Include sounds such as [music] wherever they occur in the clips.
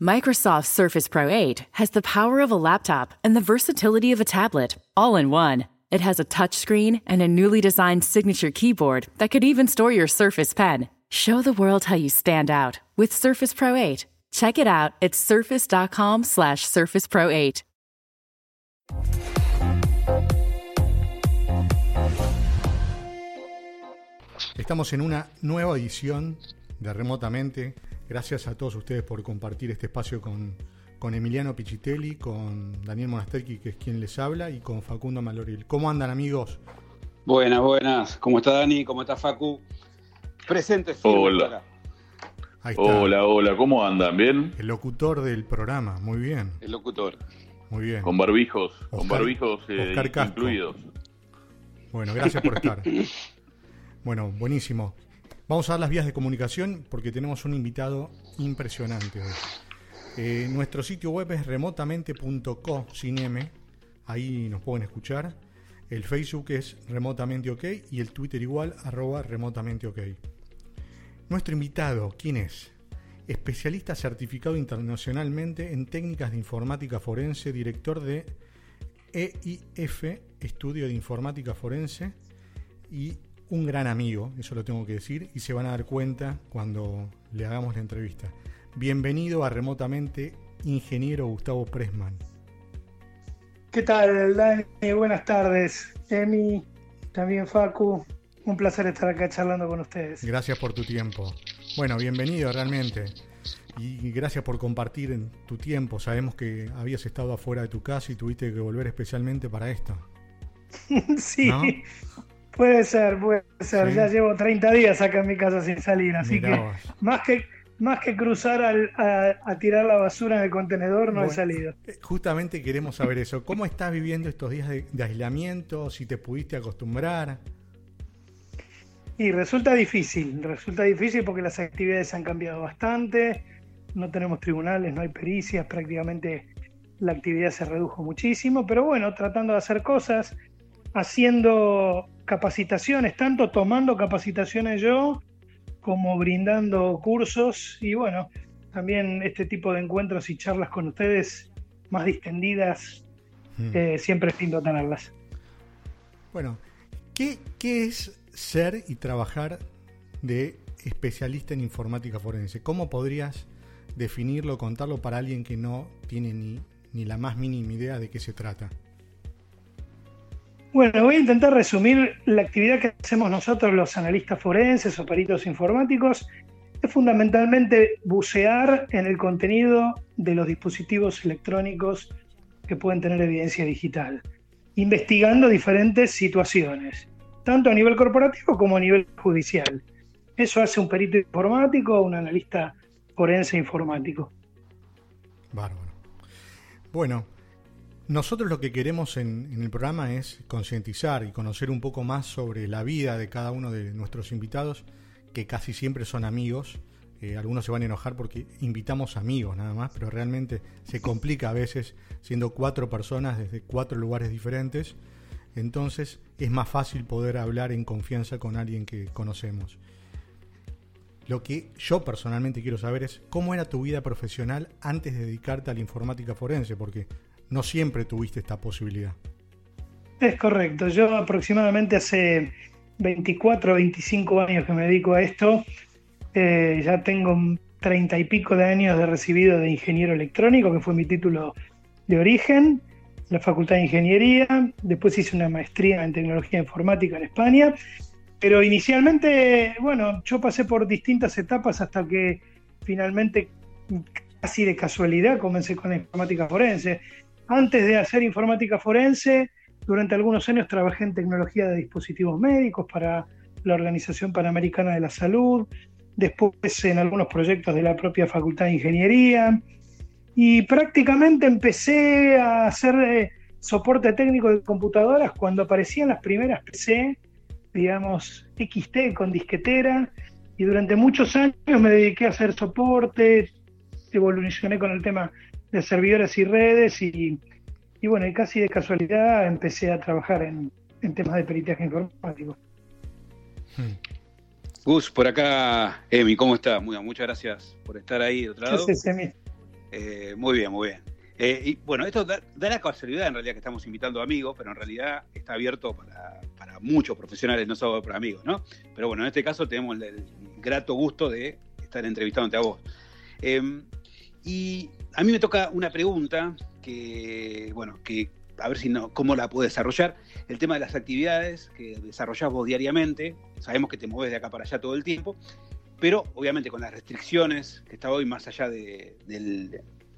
Microsoft Surface Pro 8 has the power of a laptop and the versatility of a tablet, all in one. It has a touchscreen and a newly designed signature keyboard that could even store your Surface Pen. Show the world how you stand out with Surface Pro 8. Check it out at surface.com slash surface pro 8. Estamos en una nueva edición de Remotamente. Gracias a todos ustedes por compartir este espacio con, con Emiliano Pichitelli, con Daniel Monastelki, que es quien les habla, y con Facundo Maloril. ¿Cómo andan, amigos? Buenas, buenas. ¿Cómo está Dani? ¿Cómo está Facu? Presente. Hola. Hola, hola. ¿Cómo andan? ¿Bien? El locutor del programa. Muy bien. El locutor. Muy bien. Con barbijos. con barbijos eh, incluidos. Bueno, gracias por estar. [laughs] Bueno, buenísimo. Vamos a dar las vías de comunicación porque tenemos un invitado impresionante hoy. Eh, nuestro sitio web es remotamente.co sin M. Ahí nos pueden escuchar. El Facebook es remotamente ok y el Twitter igual arroba remotamente ok. Nuestro invitado, ¿quién es? Especialista certificado internacionalmente en técnicas de informática forense, director de EIF, Estudio de Informática Forense, y un gran amigo, eso lo tengo que decir, y se van a dar cuenta cuando le hagamos la entrevista. Bienvenido a Remotamente, ingeniero Gustavo Pressman. ¿Qué tal, Dani? Buenas tardes. Emi, también Facu. Un placer estar acá charlando con ustedes. Gracias por tu tiempo. Bueno, bienvenido realmente. Y gracias por compartir en tu tiempo. Sabemos que habías estado afuera de tu casa y tuviste que volver especialmente para esto. [laughs] sí, Puede ser, puede ser. Ya llevo 30 días acá en mi casa sin salir, así que más que más que cruzar a, tirar la basura en el contenedor no he salido. Eh, justamente queremos saber eso. ¿Cómo estás viviendo estos días de, aislamiento? Si te pudiste acostumbrar. Y resulta difícil, resulta difícil porque las actividades han cambiado bastante, no tenemos tribunales, no hay pericias, prácticamente la actividad se redujo muchísimo, pero bueno, tratando de hacer cosas, haciendo capacitaciones, tanto tomando capacitaciones yo como brindando cursos y bueno, también este tipo de encuentros y charlas con ustedes más distendidas, hmm. eh, siempre es lindo tenerlas. Bueno, ¿qué, ¿qué es ser y trabajar de especialista en informática forense? ¿Cómo podrías definirlo, contarlo para alguien que no tiene ni, ni la más mínima idea de qué se trata? Bueno, voy a intentar resumir la actividad que hacemos nosotros los analistas forenses o peritos informáticos. Es fundamentalmente bucear en el contenido de los dispositivos electrónicos que pueden tener evidencia digital, investigando diferentes situaciones, tanto a nivel corporativo como a nivel judicial. Eso hace un perito informático o un analista forense informático. Bárbaro. Bueno, nosotros lo que queremos en, el programa es concientizar y conocer un poco más sobre la vida de cada uno de nuestros invitados, que casi siempre son amigos. Eh, algunos se van a enojar porque invitamos amigos nada más, pero realmente se complica a veces siendo cuatro personas desde cuatro lugares diferentes. Entonces es más fácil poder hablar en confianza con alguien que conocemos. Lo que yo personalmente quiero saber es cómo era tu vida profesional antes de dedicarte a la informática forense, porque no siempre tuviste esta posibilidad. Es correcto, yo aproximadamente hace 24 o 25 años que me dedico a esto, eh, ya tengo treinta y pico de años de recibido de ingeniero electrónico, que fue mi título de origen, la Facultad de Ingeniería, después hice una maestría en tecnología informática en España, pero inicialmente, bueno, yo pasé por distintas etapas hasta que finalmente, casi de casualidad, comencé con la informática forense. Antes de hacer informática forense, durante algunos años trabajé en tecnología de dispositivos médicos para la Organización Panamericana de la Salud, después en algunos proyectos de la propia Facultad de Ingeniería y prácticamente empecé a hacer eh, soporte técnico de computadoras cuando aparecían las primeras PC, digamos XT con disquetera y durante muchos años me dediqué a hacer soporte, evolucioné con el tema de servidores y redes y, bueno, y casi de casualidad empecé a trabajar en, temas de peritaje informático. Hmm. Gus, por acá, Emi, ¿cómo está? muchas gracias por estar ahí de otro lado. Gracias, Emi. Eh, muy bien, muy bien. Eh, y bueno, esto da, la casualidad en realidad que estamos invitando amigos, pero en realidad está abierto para, muchos profesionales, no solo para amigos, ¿no? Pero bueno, en este caso tenemos el, grato gusto de estar entrevistándote a vos. Em, y a mí me toca una pregunta que, bueno, que a ver si no, cómo la puedo desarrollar. El tema de las actividades que desarrollás vos diariamente, sabemos que te mueves de acá para allá todo el tiempo, pero obviamente con las restricciones que está hoy, más allá de,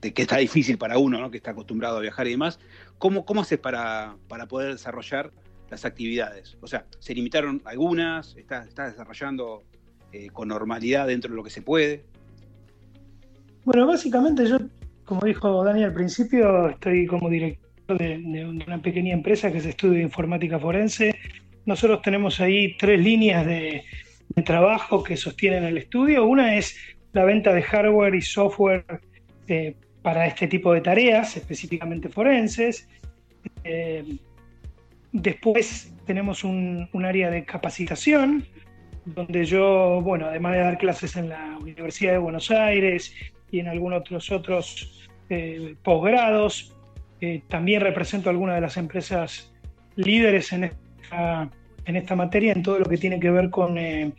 que está difícil para uno, ¿no? que está acostumbrado a viajar y demás, ¿cómo, cómo haces para, para poder desarrollar las actividades? O sea, ¿se limitaron algunas? ¿Estás, desarrollando eh, con normalidad dentro de lo que se puede? Bueno, básicamente yo, como dijo Dani al principio, estoy como director de, una pequeña empresa que es Estudio de Informática Forense. Nosotros tenemos ahí tres líneas de, trabajo que sostienen el estudio. Una es la venta de hardware y software eh, para este tipo de tareas, específicamente forenses. Eh, después tenemos un, área de capacitación, donde yo, bueno, además de dar clases en la Universidad de Buenos Aires y en algunos otros, otros eh, posgrados, también represento algunas de las empresas líderes en esta, en esta materia, en todo lo que tiene que ver con, eh,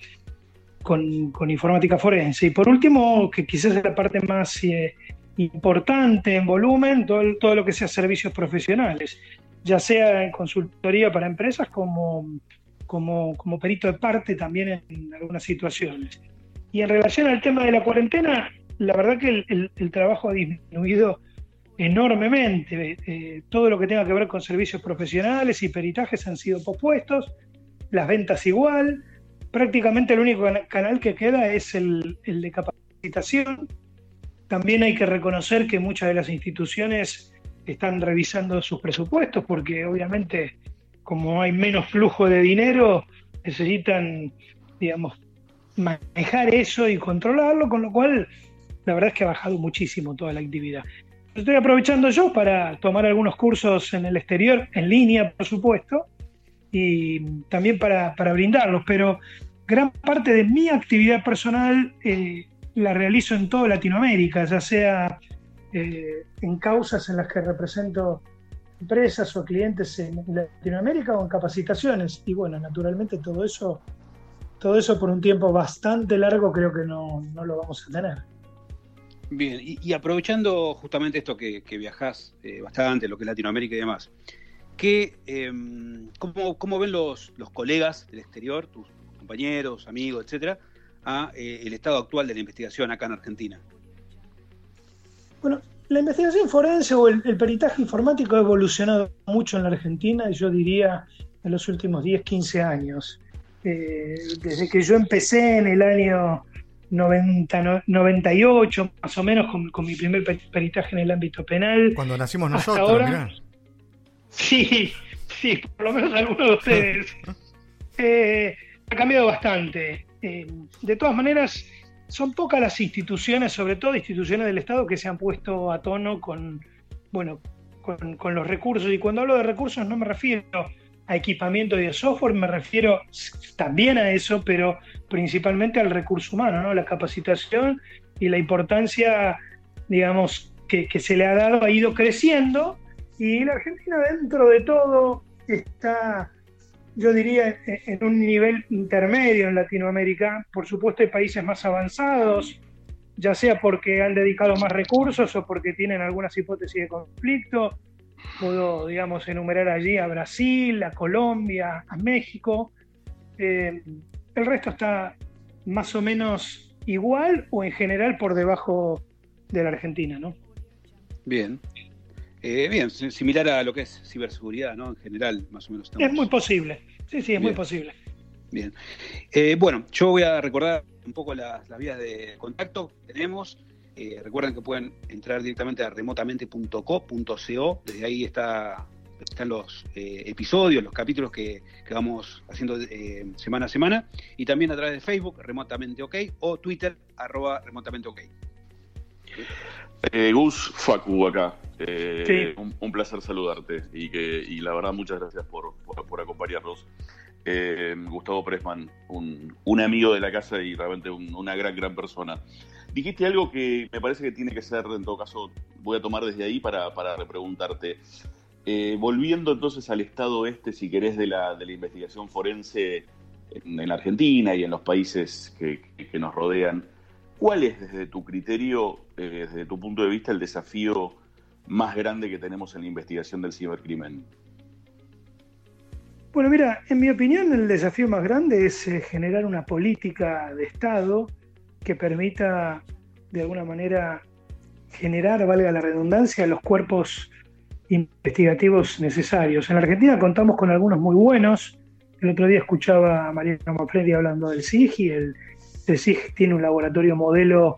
con, informática forense. Y por último, que quizás es la parte más eh, importante en volumen, todo, todo lo que sea servicios profesionales, ya sea en consultoría para empresas como, como, como perito de parte también en algunas situaciones. Y en relación al tema de la cuarentena, la verdad que el, el trabajo ha disminuido enormemente. Eh, todo lo que tenga que ver con servicios profesionales y peritajes han sido pospuestos, las ventas igual. Prácticamente el único canal que queda es el, de capacitación. También hay que reconocer que muchas de las instituciones están revisando sus presupuestos porque obviamente como hay menos flujo de dinero, necesitan, digamos, manejar eso y controlarlo, con lo cual la verdad es que ha bajado muchísimo toda la actividad. Estoy aprovechando yo para tomar algunos cursos en el exterior, en línea, por supuesto, y también para, brindarlos, pero gran parte de mi actividad personal eh, la realizo en toda Latinoamérica, ya sea eh, en causas en las que represento empresas o clientes en Latinoamérica o en capacitaciones. Y bueno, naturalmente todo eso, todo eso por un tiempo bastante largo creo que no, no lo vamos a tener. Bien, y, aprovechando justamente esto que, que viajás eh, bastante, lo que es Latinoamérica y demás, ¿qué, em, cómo, ven los, los, colegas del exterior, tus compañeros, amigos, etcétera, a eh, el estado actual de la investigación acá en Argentina? Bueno, la investigación forense o el, peritaje informático ha evolucionado mucho en la Argentina y yo diría en los últimos 10, 15 años. Eh, desde que yo empecé en el año 90, 98, más o menos, con, mi primer peritaje en el ámbito penal. Cuando nacimos nosotros, ahora, Sí, sí, por lo menos algunos de ustedes. [laughs] Eh, ha cambiado bastante. Eh, de todas maneras, son pocas las instituciones, sobre todo instituciones del Estado, que se han puesto a tono con, bueno, con, con los recursos. Y cuando hablo de recursos no me refiero a equipamiento de software, me refiero también a eso, pero principalmente al recurso humano, ¿no? la capacitación y la importancia, digamos, que, se le ha dado ha ido creciendo y la Argentina dentro de todo está, yo diría, en un nivel intermedio en Latinoamérica. Por supuesto hay países más avanzados, ya sea porque han dedicado más recursos o porque tienen algunas hipótesis de conflicto Puedo, digamos, enumerar allí a Brasil, a Colombia, a México. Eh, el resto está más o menos igual o en general por debajo de la Argentina, ¿no? Bien. Eh, bien, similar a lo que es ciberseguridad, ¿no? En general, más o menos. Es muy posible. Sí, sí, es muy posible. Bien. Eh, bueno, yo voy a recordar un poco las, las vías de contacto que tenemos. Eh, recuerden que pueden entrar directamente a remotamente.co.co, desde ahí está, están los eh, episodios, los capítulos que, vamos haciendo eh, semana a semana, y también a través de Facebook, remotamente ok, o Twitter, arroba remotamente ok. Gus Facu acá. Un, placer saludarte y que y la verdad muchas gracias por, por, acompañarnos. Eh, Gustavo Presman, un, amigo de la casa y realmente una gran, gran persona. Dijiste algo que me parece que tiene que ser, en todo caso, voy a tomar desde ahí para, para repreguntarte. Eh, volviendo entonces al estado este, si querés, de la, de la investigación forense en, Argentina y en los países que, nos rodean, ¿cuál es desde tu criterio, eh, desde tu punto de vista, el desafío más grande que tenemos en la investigación del cibercrimen? Bueno, mira, en mi opinión el desafío más grande es eh, generar una política de Estado que permita, de alguna manera, generar, valga la redundancia, los cuerpos investigativos necesarios. En la Argentina contamos con algunos muy buenos. El otro día escuchaba a Mariano Mafredi hablando del SIG y el, SIG tiene un laboratorio modelo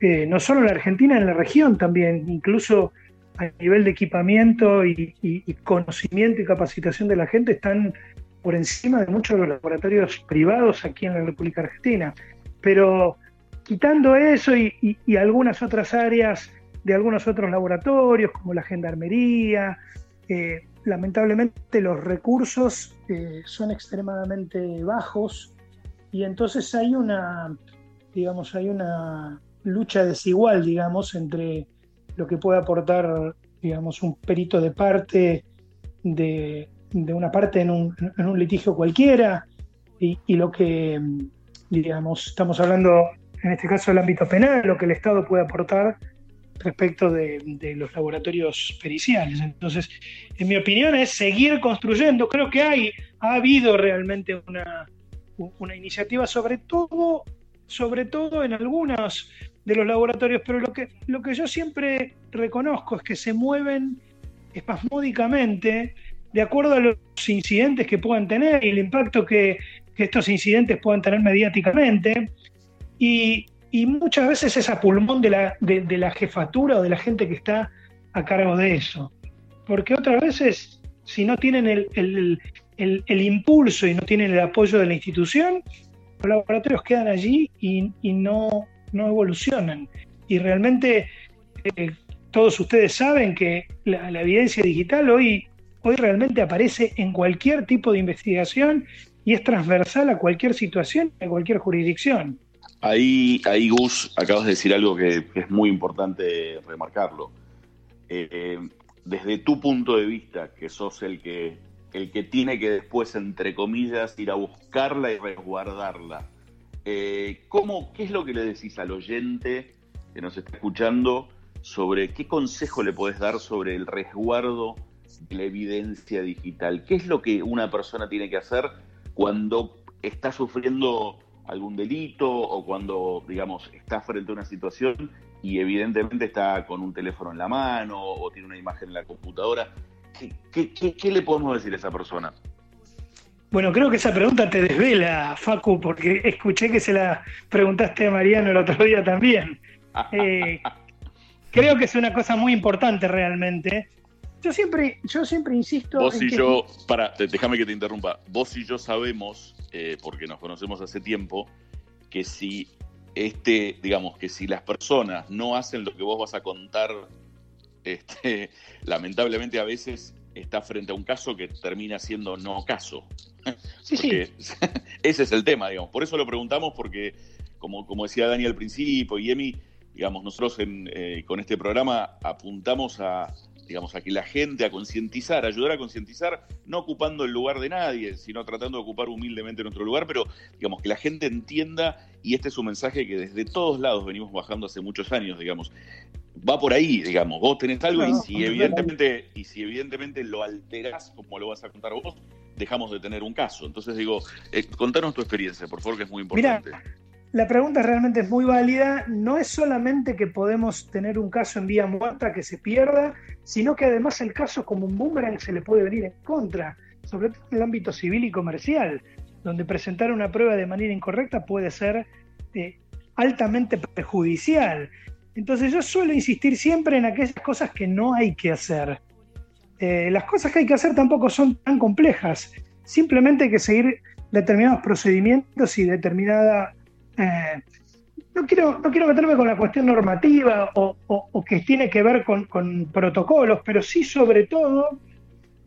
eh, no solo en la Argentina, en la región también, incluso a nivel de equipamiento y, conocimiento y capacitación de la gente están por encima de muchos de los laboratorios privados aquí en la República Argentina. Pero quitando eso y, algunas otras áreas de algunos otros laboratorios, como la gendarmería, eh, lamentablemente los recursos eh, son extremadamente bajos y entonces hay una, digamos, hay una lucha desigual, digamos, entre lo que puede aportar, digamos, un perito de parte de, una parte en un, litigio cualquiera y, lo que, digamos, estamos hablando en este caso del ámbito penal, lo que el Estado puede aportar respecto de, los laboratorios periciales. Entonces, en mi opinión es seguir construyendo. Creo que hay, ha habido realmente una, una iniciativa, sobre todo, sobre todo en algunos de los laboratorios, pero lo que, lo que yo siempre reconozco es que se mueven espasmódicamente de acuerdo a los incidentes que puedan tener y el impacto que, estos incidentes puedan tener mediáticamente. Y, muchas veces es a pulmón de la, de, la jefatura o de la gente que está a cargo de eso. Porque otras veces, si no tienen el, impulso y no tienen el apoyo de la institución, los laboratorios quedan allí y, y no, no evolucionan. Y realmente eh, todos ustedes saben que la, evidencia digital hoy, hoy realmente aparece en cualquier tipo de investigación y es transversal a cualquier situación, a cualquier jurisdicción. Ahí, ahí Gus, acabas de decir algo que, es muy importante remarcarlo. Eh, desde tu punto de vista, que sos el que, el que tiene que después, entre comillas, ir a buscarla y resguardarla, eh, ¿cómo, ¿Qué es lo que le decís al oyente que nos está escuchando sobre qué consejo le podés dar sobre el resguardo de la evidencia digital? ¿Qué es lo que una persona tiene que hacer cuando está sufriendo algún delito o cuando, digamos, está frente a una situación y evidentemente está con un teléfono en la mano o tiene una imagen en la computadora? qué le podemos decir a esa persona? Bueno, creo que esa pregunta te desvela, Facu, porque escuché que se la preguntaste a Mariano el otro día también. Eh, creo que es una cosa muy importante realmente. Yo siempre, yo siempre insisto. Vos y yo, para, déjame que te interrumpa. Vos y yo sabemos, eh, porque nos conocemos hace tiempo, que si este, digamos, que si las personas no hacen lo que vos vas a contar, este, [laughs] lamentablemente a veces está frente a un caso que termina siendo no caso. Sí, sí. [laughs] ese es el tema, digamos. Por eso lo preguntamos, porque, como, como decía Dani al principio y Emi, digamos, nosotros eh, con este programa apuntamos a, digamos, a que la gente, a concientizar, ayudar a concientizar, no ocupando el lugar de nadie, sino tratando de ocupar humildemente nuestro lugar, pero digamos que la gente entienda, y este es un mensaje que desde todos lados venimos bajando hace muchos años, digamos, va por ahí, digamos, vos tenés algo y si evidentemente, y si evidentemente lo alterás como lo vas a contar vos, dejamos de tener un caso. Entonces digo, eh, contanos tu experiencia, por favor, que es muy importante. La pregunta realmente es muy válida. No es solamente que podemos tener un caso en vía muerta que se pierda, sino que además el caso como un boomerang se le puede venir en contra, sobre todo en el ámbito civil y comercial, donde presentar una prueba de manera incorrecta puede ser eh, altamente perjudicial. Entonces yo suelo insistir siempre en aquellas cosas que no hay que hacer. Eh, las cosas que hay que hacer tampoco son tan complejas. Simplemente hay que seguir determinados procedimientos y determinada eh, no, quiero, no quiero meterme con la cuestión normativa o, que tiene que ver con, protocolos, pero sí sobre todo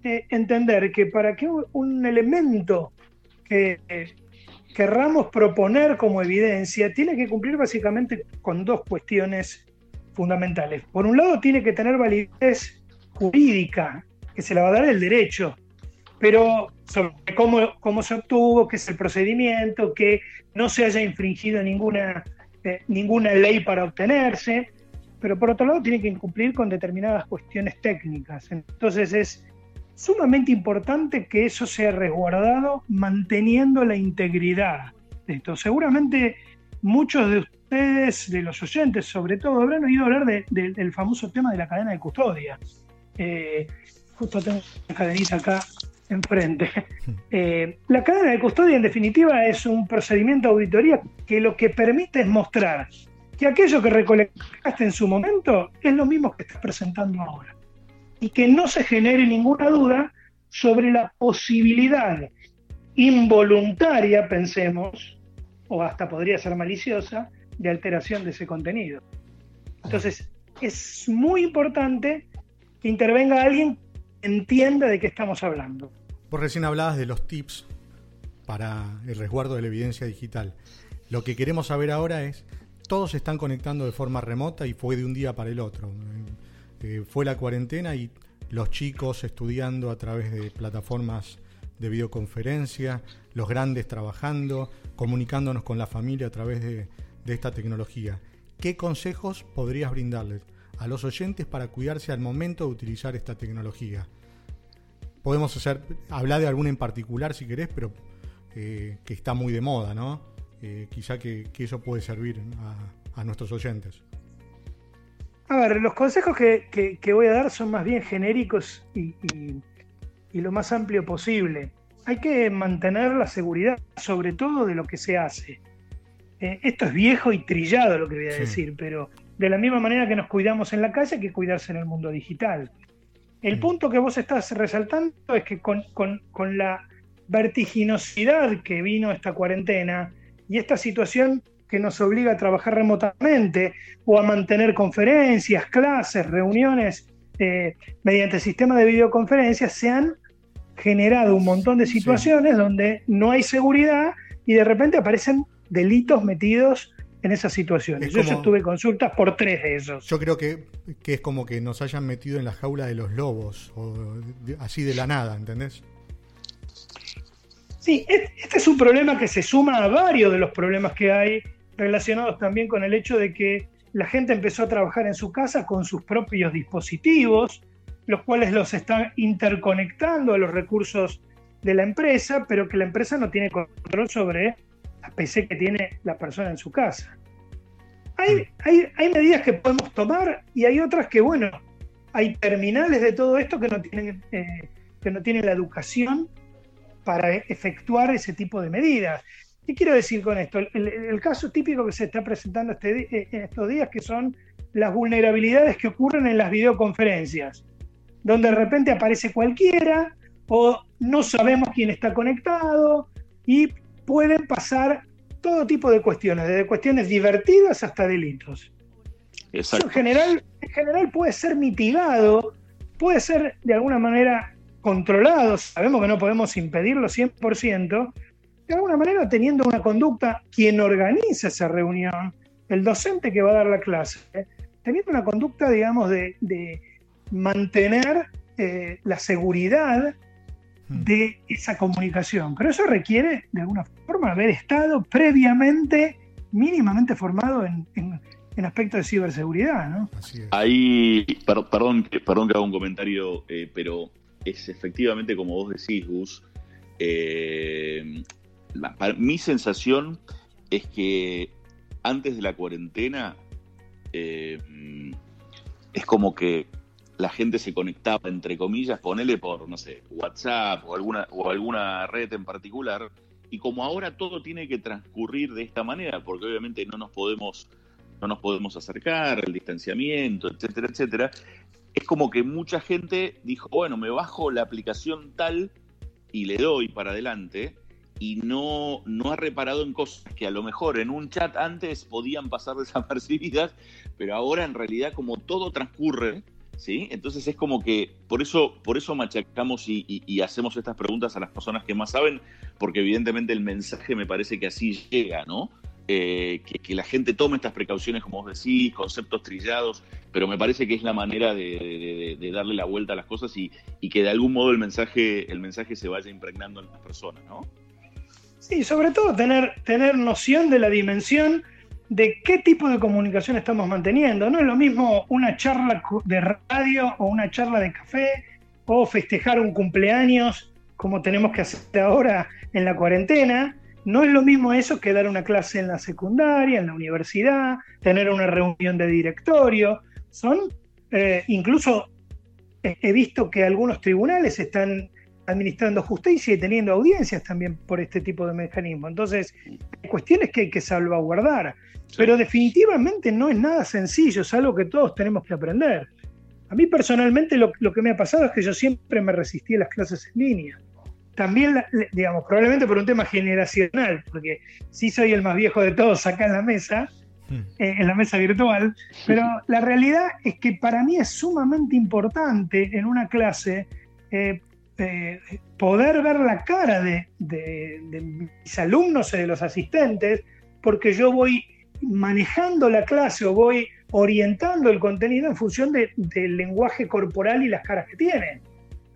eh, entender que para que un elemento que querramos proponer como evidencia tiene que cumplir básicamente con dos cuestiones fundamentales. Por un lado, tiene que tener validez jurídica, que se la va a dar el derecho, pero sobre cómo, cómo se obtuvo, qué es el procedimiento, que no se haya infringido ninguna, eh, ninguna ley para obtenerse, pero por otro lado tiene que cumplir con determinadas cuestiones técnicas. Entonces es sumamente importante que eso sea resguardado manteniendo la integridad de esto. Seguramente muchos de ustedes, de los oyentes sobre todo, habrán oído hablar del famoso tema de la cadena de custodia. Eh, justo tengo una cadenita acá enfrente. [laughs] Eh, la cadena de custodia, en definitiva, es un procedimiento de auditoría que lo que permite es mostrar que aquello que recolectaste en su momento es lo mismo que estás presentando ahora y que no se genere ninguna duda sobre la posibilidad involuntaria, pensemos, o hasta podría ser maliciosa, de alteración de ese contenido. Entonces, es muy importante que intervenga alguien que entienda de qué estamos hablando. Vos recién hablabas de los tips para el resguardo de la evidencia digital. Lo que queremos saber ahora es, todos están conectando de forma remota y fue de un día para el otro. Fue la cuarentena y los chicos estudiando a través de plataformas de videoconferencia, los grandes trabajando, comunicándonos con la familia a través de, esta tecnología. ¿Qué consejos podrías brindarles a los oyentes para cuidarse al momento de utilizar esta tecnología? Podemos hacer, hablar de alguna en particular si querés, pero eh, que está muy de moda, ¿no? Eh, quizá que, eso puede servir a nuestros oyentes. A ver, los consejos que, voy a dar son más bien genéricos y, lo más amplio posible. Hay que mantener la seguridad, sobre todo de lo que se hace. Eh, esto es viejo y trillado lo que voy a decir, pero de la misma manera que nos cuidamos en la calle, hay que cuidarse en el mundo digital. El mm. punto que vos estás resaltando es que con, con la vertiginosidad que vino esta cuarentena y esta situación que nos obliga a trabajar remotamente o a mantener conferencias, clases, reuniones eh, mediante sistema de videoconferencias, se han generado un montón de situaciones donde no hay seguridad y de repente aparecen delitos metidos en esas situaciones. yo ya tuve consultas por tres de esos. Yo creo que, que, es como que nos hayan metido en la jaula de los lobos, o así de la nada, ¿entendés? Sí, este es un problema que se suma a varios de los problemas que hay relacionados también con el hecho de que la gente empezó a trabajar en su casa con sus propios dispositivos, los cuales los están interconectando a los recursos de la empresa, pero que la empresa no tiene control sobre la PC que tiene la persona en su casa. Hay, hay, medidas que podemos tomar y hay otras que, bueno, hay terminales de todo esto que no tienen, eh, que no tienen la educación para efectuar ese tipo de medidas. ¿Qué quiero decir con esto? El, caso típico que se está presentando este, eh, en estos días, que son las vulnerabilidades que ocurren en las videoconferencias, donde de repente aparece cualquiera o no sabemos quién está conectado y pueden pasar todo tipo de cuestiones, desde cuestiones divertidas hasta delitos. Eso en general, en general puede ser mitigado, puede ser de alguna manera controlado, sabemos que no podemos impedirlo 100%, de alguna manera teniendo una conducta, quien organiza esa reunión, el docente que va a dar la clase, teniendo una conducta, digamos, de, mantener eh, la seguridad hmm. de esa comunicación. Pero eso requiere, de alguna forma, haber estado previamente, mínimamente formado en, aspectos de ciberseguridad, ¿no? Ahí, perdón, perdón que haga un comentario, eh, pero es efectivamente como vos decís, Gus, eh, mi sensación es que antes de la cuarentena eh, es como que la gente se conectaba, entre comillas, ponele por, no sé, WhatsApp o alguna, o alguna red en particular, y como ahora todo tiene que transcurrir de esta manera, porque obviamente no nos podemos, no nos podemos acercar, el distanciamiento, etcétera, etcétera, es como que mucha gente dijo, bueno, me bajo la aplicación tal y le doy para adelante, y no, no ha reparado en cosas que a lo mejor en un chat antes podían pasar [laughs] desapercibidas, pero ahora en realidad como todo transcurre ¿sí? Entonces es como que por eso, por eso machacamos y, hacemos estas preguntas a las personas que más saben, porque evidentemente el mensaje me parece que así llega, ¿no? Eh, que, la gente tome estas precauciones, como vos decís, conceptos trillados, pero me parece que es la manera de, darle la vuelta a las cosas y, que de algún modo el mensaje, el mensaje se vaya impregnando en las personas, ¿no? Sí, sobre todo tener, tener noción de la dimensión de qué tipo de comunicación estamos manteniendo. No es lo mismo una charla de radio o una charla de café o festejar un cumpleaños como tenemos que hacer ahora en la cuarentena. No es lo mismo eso que dar una clase en la secundaria, en la universidad, tener una reunión de directorio. Son, eh, incluso he visto que algunos tribunales están administrando justicia y teniendo audiencias también por este tipo de mecanismo. Entonces, hay cuestiones que hay que salvaguardar, pero definitivamente no es nada sencillo, es algo que todos tenemos que aprender. A mí personalmente lo, que me ha pasado es que yo siempre me resistí a las clases en línea. También, digamos, probablemente por un tema generacional, porque sí soy el más viejo de todos acá en la mesa, hmm. eh, en la mesa virtual, pero la realidad es que para mí es sumamente importante en una clase eh, eh, poder ver la cara de, mis alumnos y de los asistentes, porque yo voy manejando la clase o voy orientando el contenido en función del lenguaje corporal y las caras que tienen.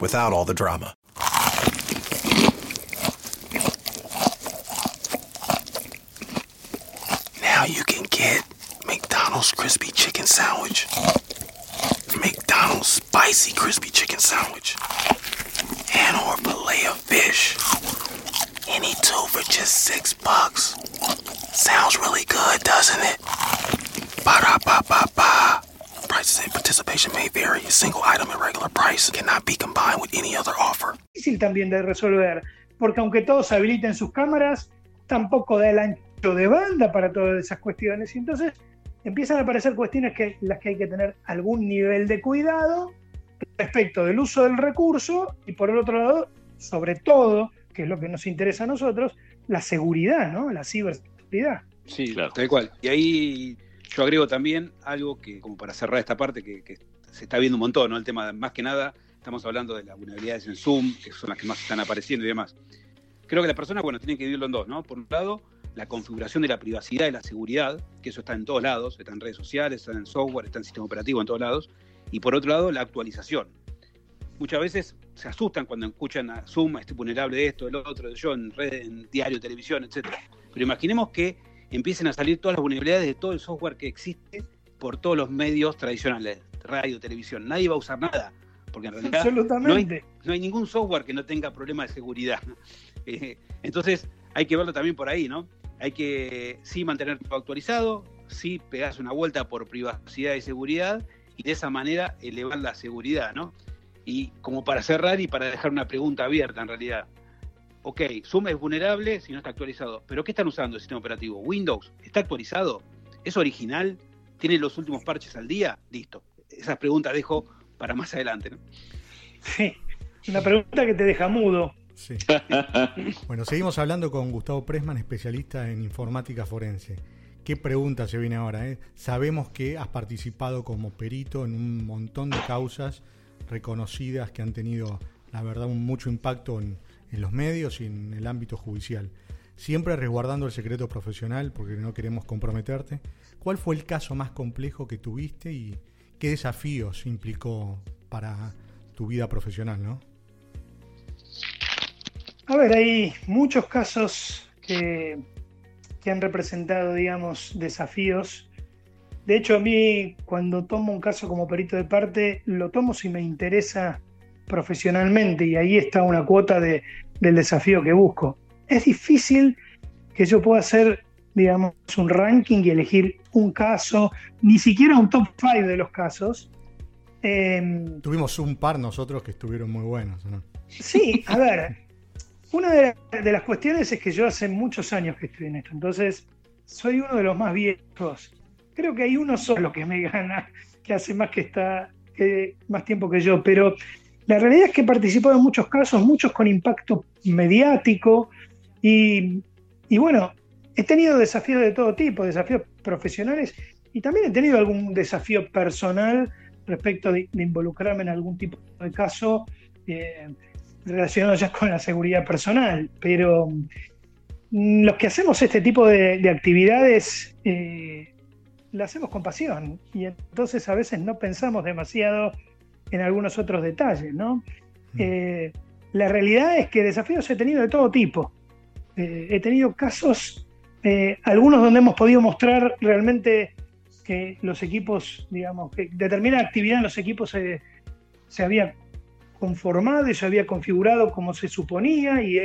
without all the drama. Now you can get McDonald's crispy chicken sandwich McDonald's spicy crispy chicken sandwich and or fillet of fish. Any two for just six bucks. Sounds really good, doesn't it? Ba-da-ba-ba-ba. Prices and participation may Difícil también de resolver, porque aunque todos habiliten sus cámaras, tampoco da el ancho de banda para todas esas cuestiones. Y entonces empiezan a aparecer cuestiones que las que hay que tener algún nivel de cuidado respecto del uso del recurso y por el otro lado, sobre todo, que es lo que nos interesa a nosotros, la seguridad, ¿no? La ciberseguridad. Sí, claro. tal cual. Y ahí yo agrego también algo que, como para cerrar esta parte, que, se está viendo un montón, ¿no? El tema, más que nada, estamos hablando de las vulnerabilidades en Zoom, que son las que más están apareciendo y demás. Creo que las personas, bueno, tienen que dividirlo en dos, ¿no? Por un lado, la configuración de la privacidad y la seguridad, que eso está en todos lados, está en redes sociales, está en software, está en sistema operativo, en todos lados. Y por otro lado, la actualización. Muchas veces se asustan cuando escuchan a Zoom, estoy vulnerable de esto, del otro, de yo, en red, en diario, televisión, etc. Pero imaginemos que empiecen a salir todas las vulnerabilidades de todo el software que existe por todos los medios tradicionales, radio, televisión. Nadie va a usar nada, porque en realidad no hay, no hay, ningún software que no tenga problemas de seguridad. [laughs] Eh, entonces hay que verlo también por ahí, ¿no? Hay que sí mantener todo actualizado, sí pegarse una vuelta por privacidad y seguridad y de esa manera elevar la seguridad, ¿no? Y como para cerrar y para dejar una pregunta abierta en realidad. Ok, Zoom es vulnerable si no está actualizado, pero ¿qué están usando el sistema operativo? ¿Windows está actualizado? ¿Es original? ¿Tiene los últimos parches al día? Listo. Esas preguntas dejo para más adelante. ¿no? Sí, una pregunta que te deja mudo. Sí. [laughs] bueno, seguimos hablando con Gustavo Presman, especialista en informática forense. ¿Qué pregunta se viene ahora? Eh? Sabemos que has participado como perito en un montón de causas reconocidas que han tenido, la verdad, un mucho impacto en, los medios y en el ámbito judicial. Siempre resguardando el secreto profesional porque no queremos comprometerte. ¿Cuál fue el caso más complejo que tuviste y qué desafíos implicó para tu vida profesional, no? A ver, hay muchos casos que, han representado, digamos, desafíos. De hecho, a mí cuando tomo un caso como perito de parte, lo tomo si me interesa profesionalmente y ahí está una cuota de, del desafío que busco. Es difícil que yo pueda hacer, digamos, un ranking y elegir un caso, ni siquiera un top 5 de los casos, Em, Tuvimos un par nosotros que estuvieron muy buenos, ¿no? Sí, a ver, una de, de, las cuestiones es que yo hace muchos años que estoy en esto, entonces soy uno de los más viejos. Creo que hay uno solo que me gana, que hace más que está, que, más tiempo que yo, pero la realidad es que he participado en muchos casos, muchos con impacto mediático y, bueno, he tenido desafíos de todo tipo, desafíos profesionales y también he tenido algún desafío personal respecto de, involucrarme en algún tipo de caso eh, relacionado ya con la seguridad personal. Pero mm, los que hacemos este tipo de, de actividades eh, hacemos con pasión y entonces a veces no pensamos demasiado en algunos otros detalles, ¿no? Mm. Eh, la realidad es que desafíos he tenido de todo tipo. Eh, he tenido casos, eh, algunos donde hemos podido mostrar realmente que los equipos, digamos, que determinada actividad en los equipos se, se había conformado y se había configurado como se suponía y,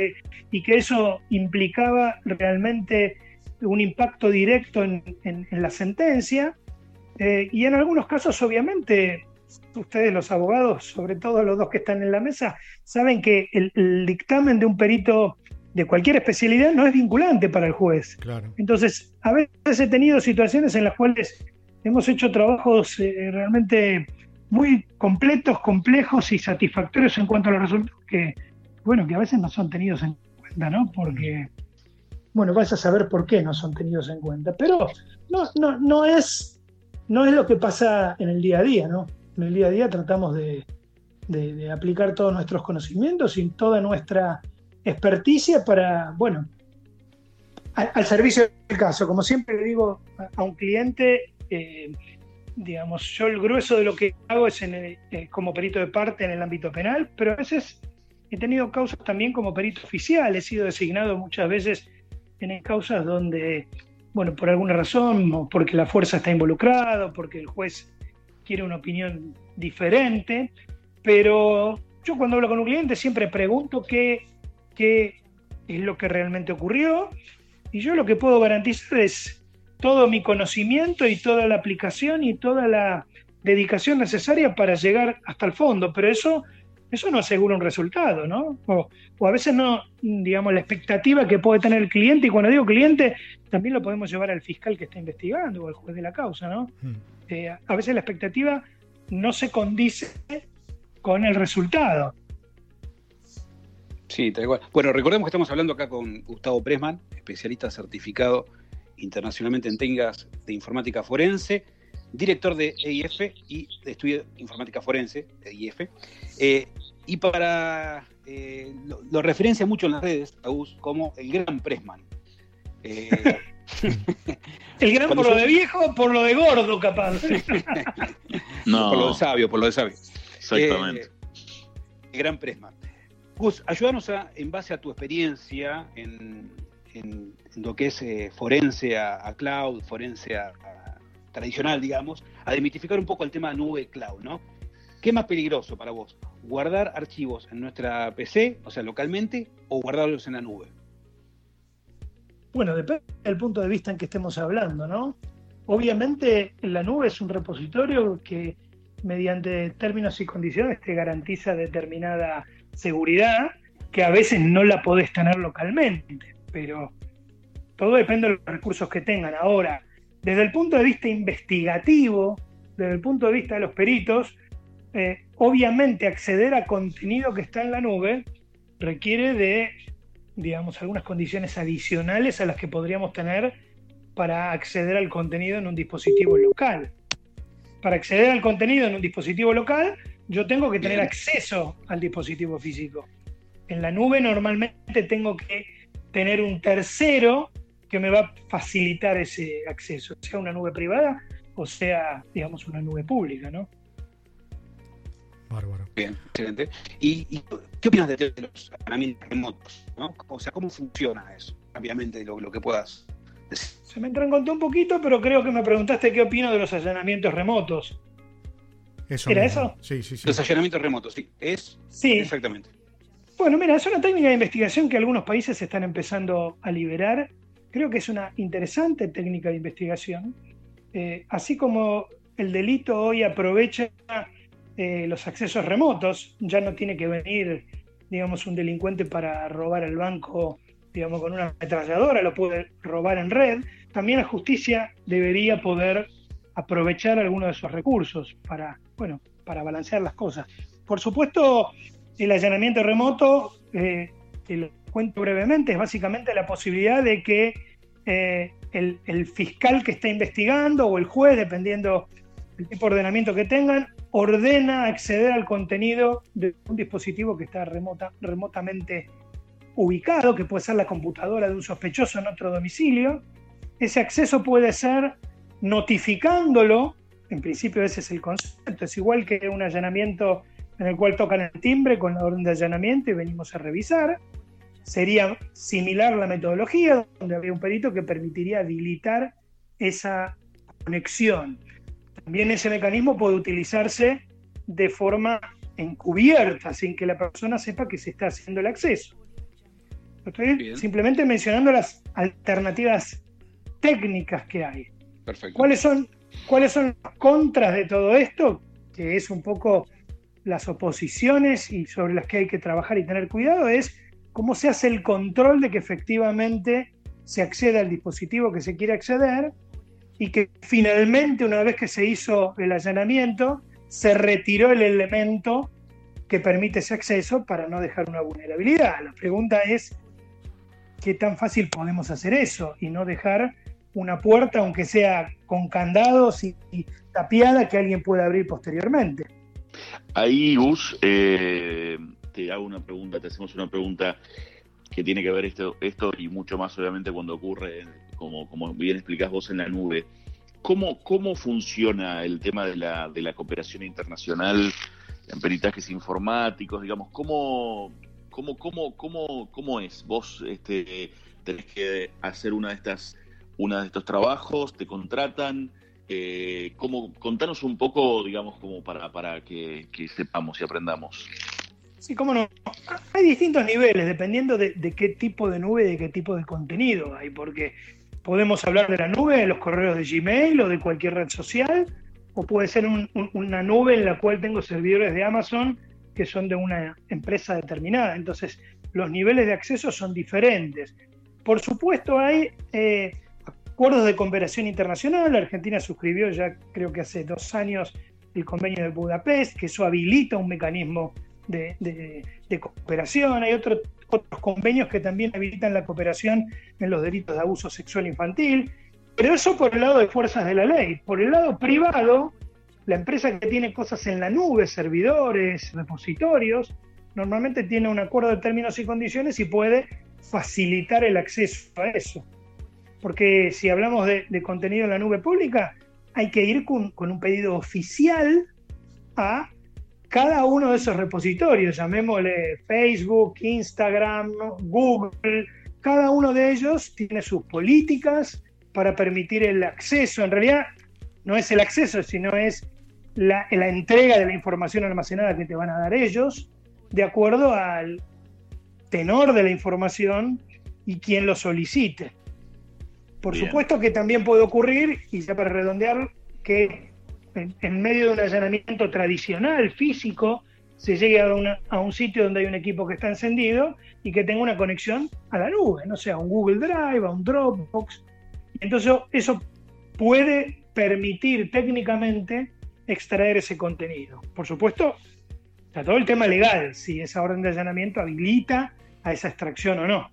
y que eso implicaba realmente un impacto directo en, en- en la sentencia. Eh, y en algunos casos, obviamente, ustedes los abogados, sobre todo los dos que están en la mesa, saben que el, el dictamen de un perito de cualquier especialidad no es vinculante para el juez. Claro. Entonces, a veces he tenido situaciones en las cuales hemos hecho trabajos eh, realmente muy completos, complejos y satisfactorios en cuanto a los resultados que, bueno, que a veces no son tenidos en cuenta, ¿no? Porque, bueno, vas a saber por qué no son tenidos en cuenta. Pero no, no, no, es, no es lo que pasa en el día a día, ¿no? En el día a día tratamos de, aplicar todos nuestros conocimientos y toda nuestra experticia para, bueno, al, servicio del caso. Como siempre le digo a, un cliente, eh, digamos, yo el grueso de lo que hago es eh, como perito de parte en el ámbito penal, pero a veces he tenido causas también como perito oficial, he sido designado muchas veces en causas donde, bueno, por alguna razón, o porque la fuerza está involucrada, o porque el juez quiere una opinión diferente, pero yo cuando hablo con un cliente siempre pregunto qué, qué es lo que realmente ocurrió y yo lo que puedo garantizar es todo mi conocimiento y toda la aplicación y toda la dedicación necesaria para llegar hasta el fondo, pero eso, eso no asegura un resultado, ¿no? O, a veces no, digamos, la expectativa que puede tener el cliente, y cuando digo cliente, también lo podemos llevar al fiscal que está investigando o al juez de la causa, ¿no? Mm. Eh, a veces la expectativa no se condice con el resultado. Sí, tal cual. Bueno, recordemos que estamos hablando acá con Gustavo Presman, especialista certificado internacionalmente en técnicas de informática forense, director de EIF y de estudio de informática forense, de EIF. Eh, y para eh, lo, lo referencia mucho en las redes, Agus, como el gran Presman. Eh, [laughs] [laughs] El gran por lo de viejo, por lo de gordo, capaz. No, Por lo de sabio, por lo de sabio. exactamente. Eh, gran Presma. Gus, ayúdanos a, en base a tu experiencia en, en- en lo que es eh, forense a, a cloud, forense a, a tradicional, digamos, a demitificar un poco el tema nube cloud, ¿no? ¿Qué es más peligroso para vos? ¿Guardar archivos en nuestra PC, o sea, localmente, o guardarlos en la nube? Bueno, depende del punto de vista en que estemos hablando, ¿no? Obviamente la nube es un repositorio que mediante términos y condiciones te garantiza determinada seguridad que a veces no la podés tener localmente, pero todo depende de los recursos que tengan. Ahora, desde el punto de vista investigativo, desde el punto de vista de los peritos, eh, obviamente acceder a contenido que está en la nube requiere de digamos, algunas condiciones adicionales a las que podríamos tener para acceder al contenido en un dispositivo local. Para acceder al contenido en un dispositivo local, yo tengo que tener acceso al dispositivo físico. En la nube normalmente tengo que tener un tercero que me va a facilitar ese acceso, sea una nube privada o sea, digamos, una nube pública, ¿no? Bárbaro. Bien, excelente. ¿Y, y qué opinas de, de los allanamientos remotos? ¿no? O sea, ¿cómo funciona eso? Rápidamente, lo, lo que puedas decir. Se me entranconté un poquito, pero creo que me preguntaste qué opino de los allanamientos remotos. Eso ¿Era mismo. eso? Sí, sí, sí. Los allanamientos remotos, sí. Es Sí, exactamente. Bueno, mira, es una técnica de investigación que algunos países están empezando a liberar. Creo que es una interesante técnica de investigación. Eh, así como el delito hoy aprovecha eh, los accesos remotos. Ya no tiene que venir, digamos, un delincuente para robar el banco, digamos, con una ametralladora, lo puede robar en red. También la justicia debería poder aprovechar algunos de esos recursos para, bueno, para balancear las cosas. Por supuesto, el allanamiento remoto, eh, lo cuento brevemente, es básicamente la posibilidad de que eh, el, el, fiscal que está investigando o el juez, dependiendo del tipo de ordenamiento que tengan, ordena acceder al contenido de un dispositivo que está remota, remotamente ubicado, que puede ser la computadora de un sospechoso en otro domicilio. Ese acceso puede ser notificándolo, en principio ese es el concepto, es igual que un allanamiento en el cual tocan el timbre con la orden de allanamiento y venimos a revisar. Sería similar la metodología, donde había un perito que permitiría habilitar esa conexión. También ese mecanismo puede utilizarse de forma encubierta, sin que la persona sepa que se está haciendo el acceso. Estoy Bien. simplemente mencionando las alternativas técnicas que hay. Perfecto. ¿Cuáles son, ¿Cuáles son las contras de todo esto? Que es un poco las oposiciones y sobre las que hay que trabajar y tener cuidado, es cómo se hace el control de que efectivamente se acceda al dispositivo que se quiere acceder y que finalmente, una vez que se hizo el allanamiento, se retiró el elemento que permite ese acceso para no dejar una vulnerabilidad. La pregunta es, ¿qué tan fácil podemos hacer eso y no dejar una puerta, aunque sea con candados y, tapiada, que alguien pueda abrir posteriormente? Ahí, Gus, eh, te hago una pregunta, te hacemos una pregunta que tiene que ver esto, esto y mucho más obviamente cuando ocurre, como, como bien explicás vos en la nube. ¿Cómo, cómo funciona el tema de la, de la cooperación internacional en peritajes informáticos? Digamos, ¿cómo, cómo, cómo, cómo, cómo es? Vos este, tenés que hacer una de estas, una de estos trabajos, te contratan, eh, ¿cómo, contanos un poco, digamos, como para, para que, que, sepamos y aprendamos. Sí, cómo no. Hay distintos niveles, dependiendo de, de, qué tipo de nube y de qué tipo de contenido hay, porque podemos hablar de la nube, de los correos de Gmail o de cualquier red social, o puede ser un, un, una nube en la cual tengo servidores de Amazon que son de una empresa determinada. Entonces, los niveles de acceso son diferentes. Por supuesto, hay... Eh, acuerdos de cooperación internacional. La Argentina suscribió ya creo que hace dos años el convenio de Budapest, que eso habilita un mecanismo de, de cooperación. Hay otro, otros convenios que también habilitan la cooperación en los delitos de abuso sexual infantil. Pero eso por el lado de fuerzas de la ley. Por el lado privado, la empresa que tiene cosas en la nube, servidores, repositorios, normalmente tiene un acuerdo de términos y condiciones y puede facilitar el acceso a eso porque si hablamos de, contenido en la nube pública, hay que ir con, un pedido oficial a cada uno de esos repositorios, llamémosle Facebook, Instagram, Google, cada uno de ellos tiene sus políticas para permitir el acceso. En realidad no es el acceso, sino es la, la entrega de la información almacenada que te van a dar ellos, de acuerdo al tenor de la información y quien lo solicite. Por Bien. supuesto que también puede ocurrir, y ya para redondear, que en, medio de un allanamiento tradicional, físico, se llegue a, un sitio donde hay un equipo que está encendido y que tenga una conexión a la nube, no sé, a un Google Drive, a un Dropbox. Entonces eso puede permitir técnicamente extraer ese contenido. Por supuesto, está todo el tema legal, si esa orden de allanamiento habilita a esa extracción o no.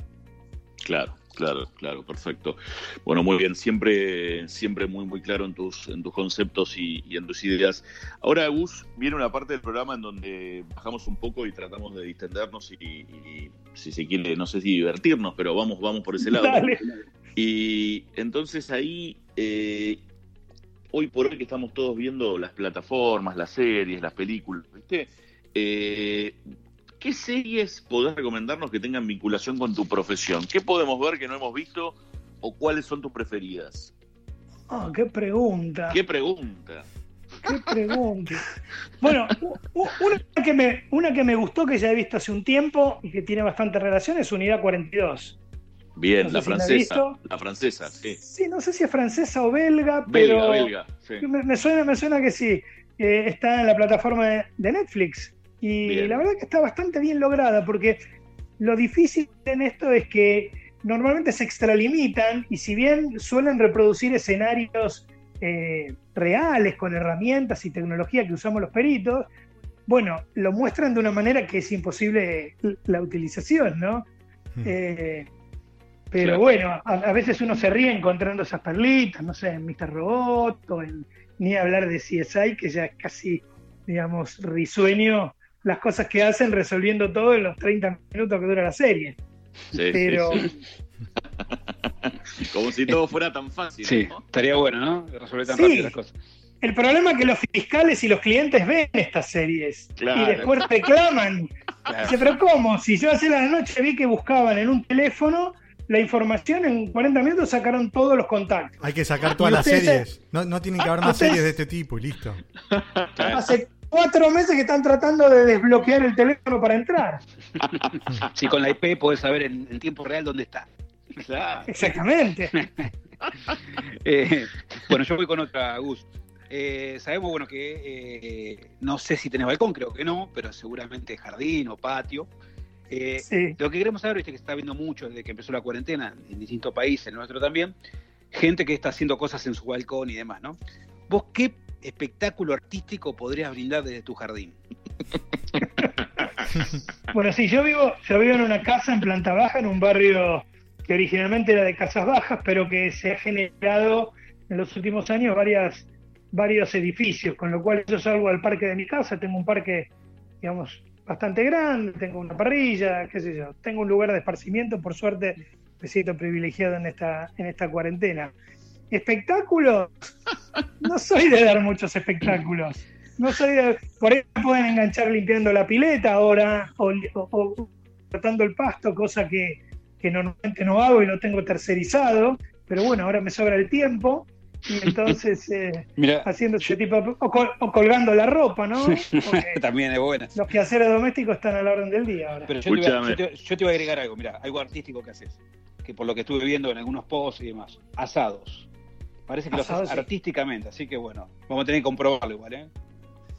Claro. Claro, claro, perfecto. Bueno, muy bien, siempre, siempre muy, muy claro en tus, en tus conceptos y, y, en tus ideas. Ahora, Gus, viene una parte del programa en donde bajamos un poco y tratamos de distendernos y, y si se quiere, no sé si divertirnos, pero vamos, vamos por ese lado. Dale. Y entonces ahí, eh, hoy por hoy que estamos todos viendo las plataformas, las series, las películas, ¿viste? Eh, ¿Qué series podés recomendarnos que tengan vinculación con tu profesión? ¿Qué podemos ver que no hemos visto o cuáles son tus preferidas? Oh, qué pregunta. ¿Qué pregunta? ¿Qué pregunta? bueno, una que, me, una que me gustó, que ya he visto hace un tiempo y que tiene bastante relación, es Unidad 42. Bien, no sé la si francesa. La francesa, sí. Sí, no sé si es francesa o belga, belga pero. Belga, sí. me, me, suena, me suena que sí. eh, está en la plataforma de, de Netflix. Y Bien. la verdad que está bastante bien lograda, porque lo difícil en esto es que normalmente se extralimitan y si bien suelen reproducir escenarios eh, reales con herramientas y tecnología que usamos los peritos, bueno, lo muestran de una manera que es imposible la utilización, ¿no? Mm. Eh, pero Claro. bueno, a, a veces uno se ríe encontrando esas perlitas, no sé, en Mr. Robot o en ni hablar de CSI, que ya es casi, digamos, risueño las cosas que hacen resolviendo todo en los 30 minutos que dura la serie. Sí, Pero sí, [laughs] sí. Como si todo fuera tan fácil. Sí, ¿no? estaría bueno, ¿no? Resolver tan Sí. rápido las cosas. el problema es que los fiscales y los clientes ven estas series Claro. y después reclaman. Claro. Dice, pero ¿cómo? Si yo hace la noche vi que buscaban en un teléfono la información, en 40 minutos sacaron todos los contactos. Hay que sacar todas Y las series. No, no tienen que haber [laughs] más ustedes- series de este tipo y listo. Claro. Hace cuatro meses que están tratando de desbloquear el teléfono para entrar. [laughs] Sí, con la IP podés saber en, en tiempo real dónde está. Claro. Exactamente. [laughs] Eh, bueno, yo voy con otra, Gus. Eh, sabemos, bueno, que eh, no sé si tenés balcón, creo que no, pero seguramente jardín o patio. Eh, Sí. Lo que queremos saber, viste que se está viendo mucho desde que empezó la cuarentena en distintos países, el nuestro también, gente que está haciendo cosas en su balcón y demás, ¿no? ¿Vos qué espectáculo artístico podrías brindar desde tu jardín? [laughs] Bueno, sí, yo vivo, yo vivo en una casa en planta baja, en un barrio que originalmente era de casas bajas, pero que se ha generado en los últimos años varias, varios edificios, con lo cual yo salgo al parque de mi casa, tengo un parque, digamos, bastante grande, tengo una parrilla, qué sé yo, tengo un lugar de esparcimiento, por suerte me siento privilegiado en esta, en esta cuarentena. Espectáculos, no soy de dar muchos espectáculos. No soy de, por ahí me pueden enganchar limpiando la pileta ahora o, o- o cortando el pasto, cosa que, que normalmente no hago y lo tengo tercerizado, pero bueno, ahora me sobra el tiempo y entonces [laughs] eh, haciendo ese tipo de- o, col- o colgando la ropa, ¿no? [laughs] Porque también es buena. los quehaceres domésticos están a la orden del día ahora. Pero yo te, iba, yo te- yo te iba a agregar algo, mira, algo artístico que haces, que por lo que estuve viendo en algunos posts y demás, asados. Parece que lo Asados, haces sí. artísticamente, así que bueno, vamos a tener que comprobarlo igual, ¿eh?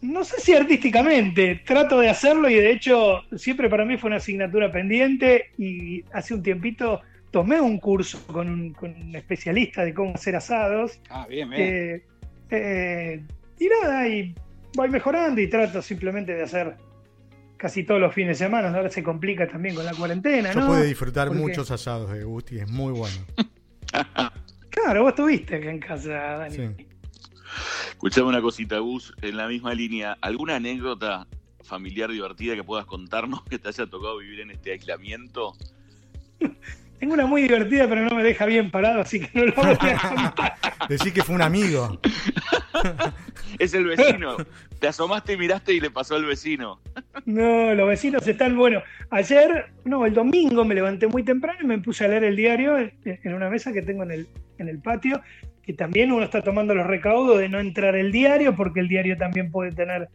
No sé si artísticamente, trato de hacerlo y de hecho siempre para mí fue una asignatura pendiente y hace un tiempito tomé un curso con un, con un especialista de cómo hacer asados. Ah, bien, bien. Eh, eh, y nada, y voy mejorando y trato simplemente de hacer casi todos los fines de semana. Ahora se complica también con la cuarentena, Yo ¿no? pude disfrutar Porque- muchos asados de Gusti, es muy bueno. [laughs] Claro, vos estuviste acá en casa, Dani. Sí. Escuchame una cosita, Gus, en la misma línea. ¿Alguna anécdota familiar divertida que puedas contarnos que te haya tocado vivir en este aislamiento? [laughs] Tengo una muy divertida, pero no me deja bien parado, así que no la voy a [laughs] contar. Decir que fue un amigo. [laughs] Es el vecino. Te asomaste y miraste y le pasó al vecino. No, los vecinos están, bueno, ayer, no, el domingo me levanté muy temprano y me puse a leer el diario en una mesa que tengo en el, en el patio, que también uno está tomando los recaudos de no entrar el diario, porque el diario también puede tener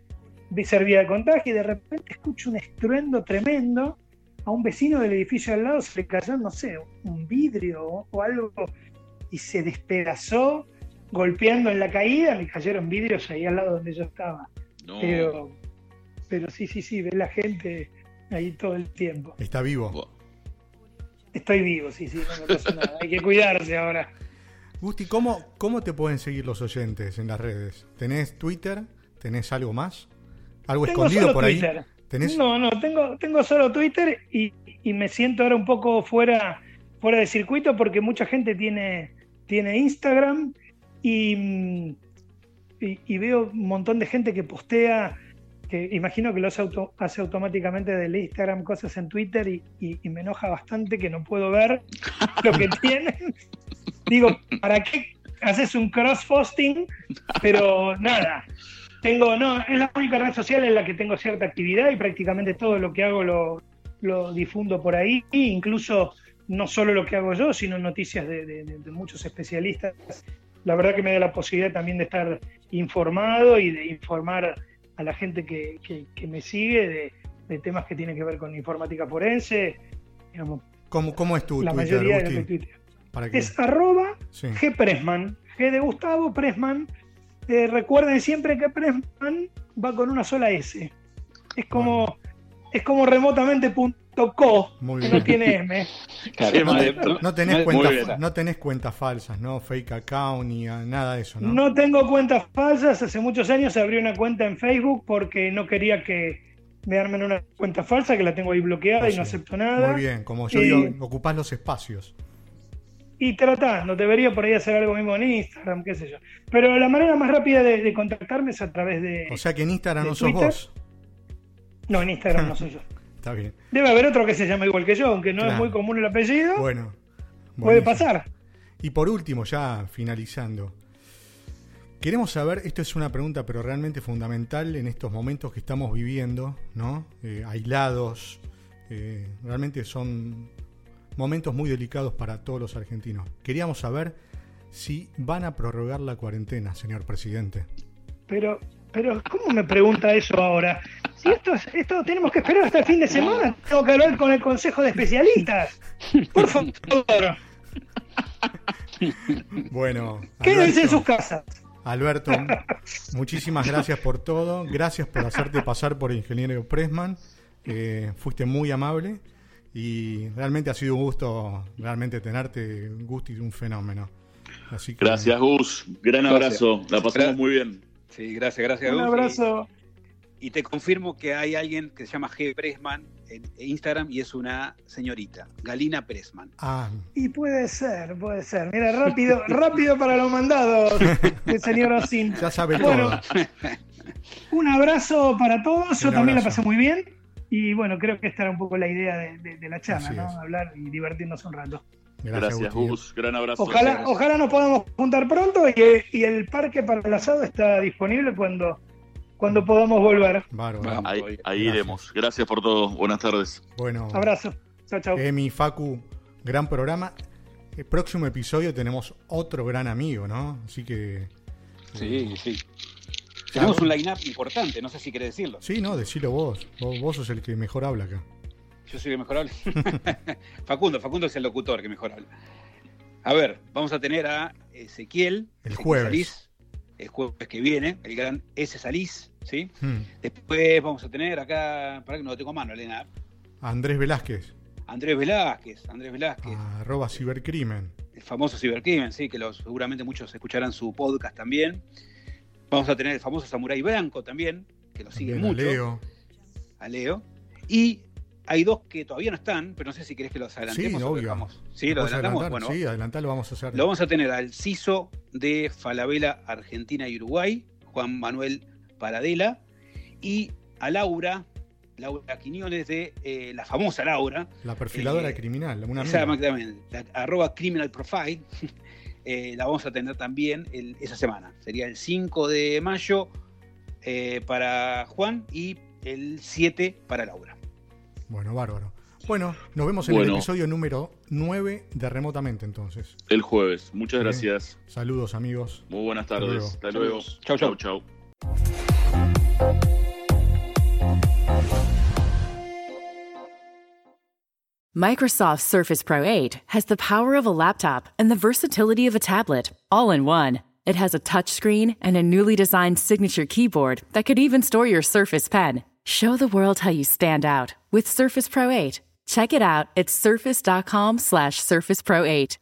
ser de contagio, y de repente escucho un estruendo tremendo, a un vecino del edificio al lado se le cayó, no sé, un vidrio o algo, y se despedazó golpeando en la caída, me cayeron vidrios ahí al lado donde yo estaba. No. Pero, pero sí, sí, sí, ve la gente ahí todo el tiempo. Está vivo. Estoy vivo, sí, sí, no me pasa nada. Hay que cuidarse ahora. Gusti, ¿cómo, ¿cómo te pueden seguir los oyentes en las redes? ¿Tenés Twitter? ¿Tenés algo más? ¿Algo Tengo escondido solo por ahí? No, no, tengo, tengo solo Twitter y, y me siento ahora un poco fuera, fuera de circuito porque mucha gente tiene, tiene Instagram y, mm, y, y veo un montón de gente que postea, que imagino que lo hace, auto- hace automáticamente del Instagram cosas en Twitter y, y- y me enoja bastante que no puedo ver lo que [laughs] tienen. Digo, ¿para qué haces un cross-posting? Pero nada, tengo, no, es la única red social en la que tengo cierta actividad y prácticamente todo lo que hago lo, lo difundo por ahí, e incluso no solo lo que hago yo, sino noticias de, de- de- de muchos especialistas. La verdad que me da la posibilidad también de estar informado y de informar a la gente que, que- que me sigue de, de temas que tienen que ver con informática forense. Digamos, ¿Cómo, cómo es tu la Twitter, mayoría de lo que tuiteo. ¿Para qué? Es arroba Sí. G Pressman, G de Gustavo Pressman, eh, recuerden siempre que Pressman va con una sola S. Es como, es como remotamente punto .co, Muy que bien. no tiene M. [laughs] Claro, No, te- no tenés no tenés cuentas falsas, ¿no? Fake account ni nada de eso, ¿no? No tengo cuentas falsas. Hace muchos años abrí una cuenta en Facebook porque no quería que me armen una cuenta falsa, que la tengo ahí bloqueada y no acepto nada. Muy bien, como yo Y- digo, ocupás los espacios. Y tratando, debería por ahí hacer algo mismo en Instagram, qué sé yo. Pero la manera más rápida de, de contactarme es a través de... O sea que en Instagram ¿De no sos Twitter? vos. No, en Instagram no soy yo. [laughs] Está bien. Debe haber otro que se llama igual que yo, aunque no es muy común el apellido. Bueno. puede pasar. Y por último, ya finalizando. Queremos saber, esto es una pregunta pero realmente fundamental en estos momentos que estamos viviendo, ¿no? Eh, aislados, eh, realmente son momentos muy delicados para todos los argentinos. Queríamos saber si van a prorrogar la cuarentena, señor presidente. Pero, pero, ¿cómo me pregunta eso ahora? Si esto, es- esto tenemos que esperar hasta el fin de semana, tengo que hablar con el consejo de especialistas. Por favor, Bueno, quédense en sus casas. Alberto, muchísimas gracias por todo. Gracias por hacerte pasar por ingeniero Pressman. Eh, fuiste muy amable y realmente ha sido un gusto realmente tenerte, Gusti, un fenómeno. Así que, Gracias, Gus. Gran Gracias. abrazo. La pasamos muy bien. Sí, gracias, gracias. Un Gus. abrazo. Y, y te confirmo que hay alguien que se llama G. Pressman en Instagram y es una señorita, Galina Pressman. Ah, Y puede ser, puede ser. Mira, rápido, [laughs] rápido para los mandados, el señor Osin. ya sabe Bueno, todo. [laughs] Un abrazo para todos. Yo Un también la abrazo. pasé muy bien. Y bueno, creo que esta era un poco la idea de, de- de la charla, Así ¿no? es. Hablar y divertirnos un rato. Gracias. Gus. Gran abrazo. Ojalá, Gracias. ojalá nos podamos juntar pronto y, y el parque para el asado está disponible cuando, cuando podamos volver. Bárbaro. Ahí, ahí Gracias. iremos. Gracias por todo. Buenas tardes. Bueno, Abrazo. Chao, chao. Emi, Facu, gran programa. El próximo episodio tenemos otro gran amigo, ¿no? Así que. Sí, sí. Tenemos un line-up importante, no sé si querés decirlo. Sí, no, decilo vos. vos. vos sos el que mejor habla acá. Yo soy el mejor habla. [laughs] Facundo, Facundo es el locutor que mejor habla. A ver, vamos a tener a Ezequiel. El Ezequiel jueves. Salís, el jueves que viene, el gran S. Salís, ¿sí? Hmm. Después vamos a tener acá, para que no lo tengo a mano, Elena, Andrés Velázquez, Andrés Velázquez, Andrés Velázquez, arroba cibercrimen. el famoso cibercrimen, sí, que los, seguramente muchos escucharán su podcast también. Vamos a tener el famoso Samurai Blanco también, que lo sigue También a mucho. Leo. a Leo. Y hay dos que todavía no están, pero no sé si querés que los adelantemos Sí, obvio. Sí, lo ¿Puedes adelantamos. Bueno, Sí, adelantalo, vamos a hacer. lo vamos a tener al CISO de Falabella, Argentina y Uruguay, Juan Manuel Paradela, y a Laura, Laura Quiñones de eh, la famosa Laura, La perfiladora eh, criminal, una exactamente, la, arroba criminal profile, [laughs] eh, la vamos a tener también el- esa semana. Sería el 5 de mayo eh, para Juan y el 7 para Laura. Bueno, bárbaro. Bueno, nos vemos en el episodio número 9 de Remotamente entonces. El jueves. Muchas Bien. gracias. Saludos amigos. Muy buenas Hasta tardes. luego. Hasta luego. Chau, chau. chau. Microsoft Surface Pro 8 has the power of a laptop and the versatility of a tablet, all in one. It has a touchscreen and a newly designed signature keyboard that could even store your Surface Pen. Show the world how you stand out with Surface Pro 8. Check it out at surface.com slash surface pro 8.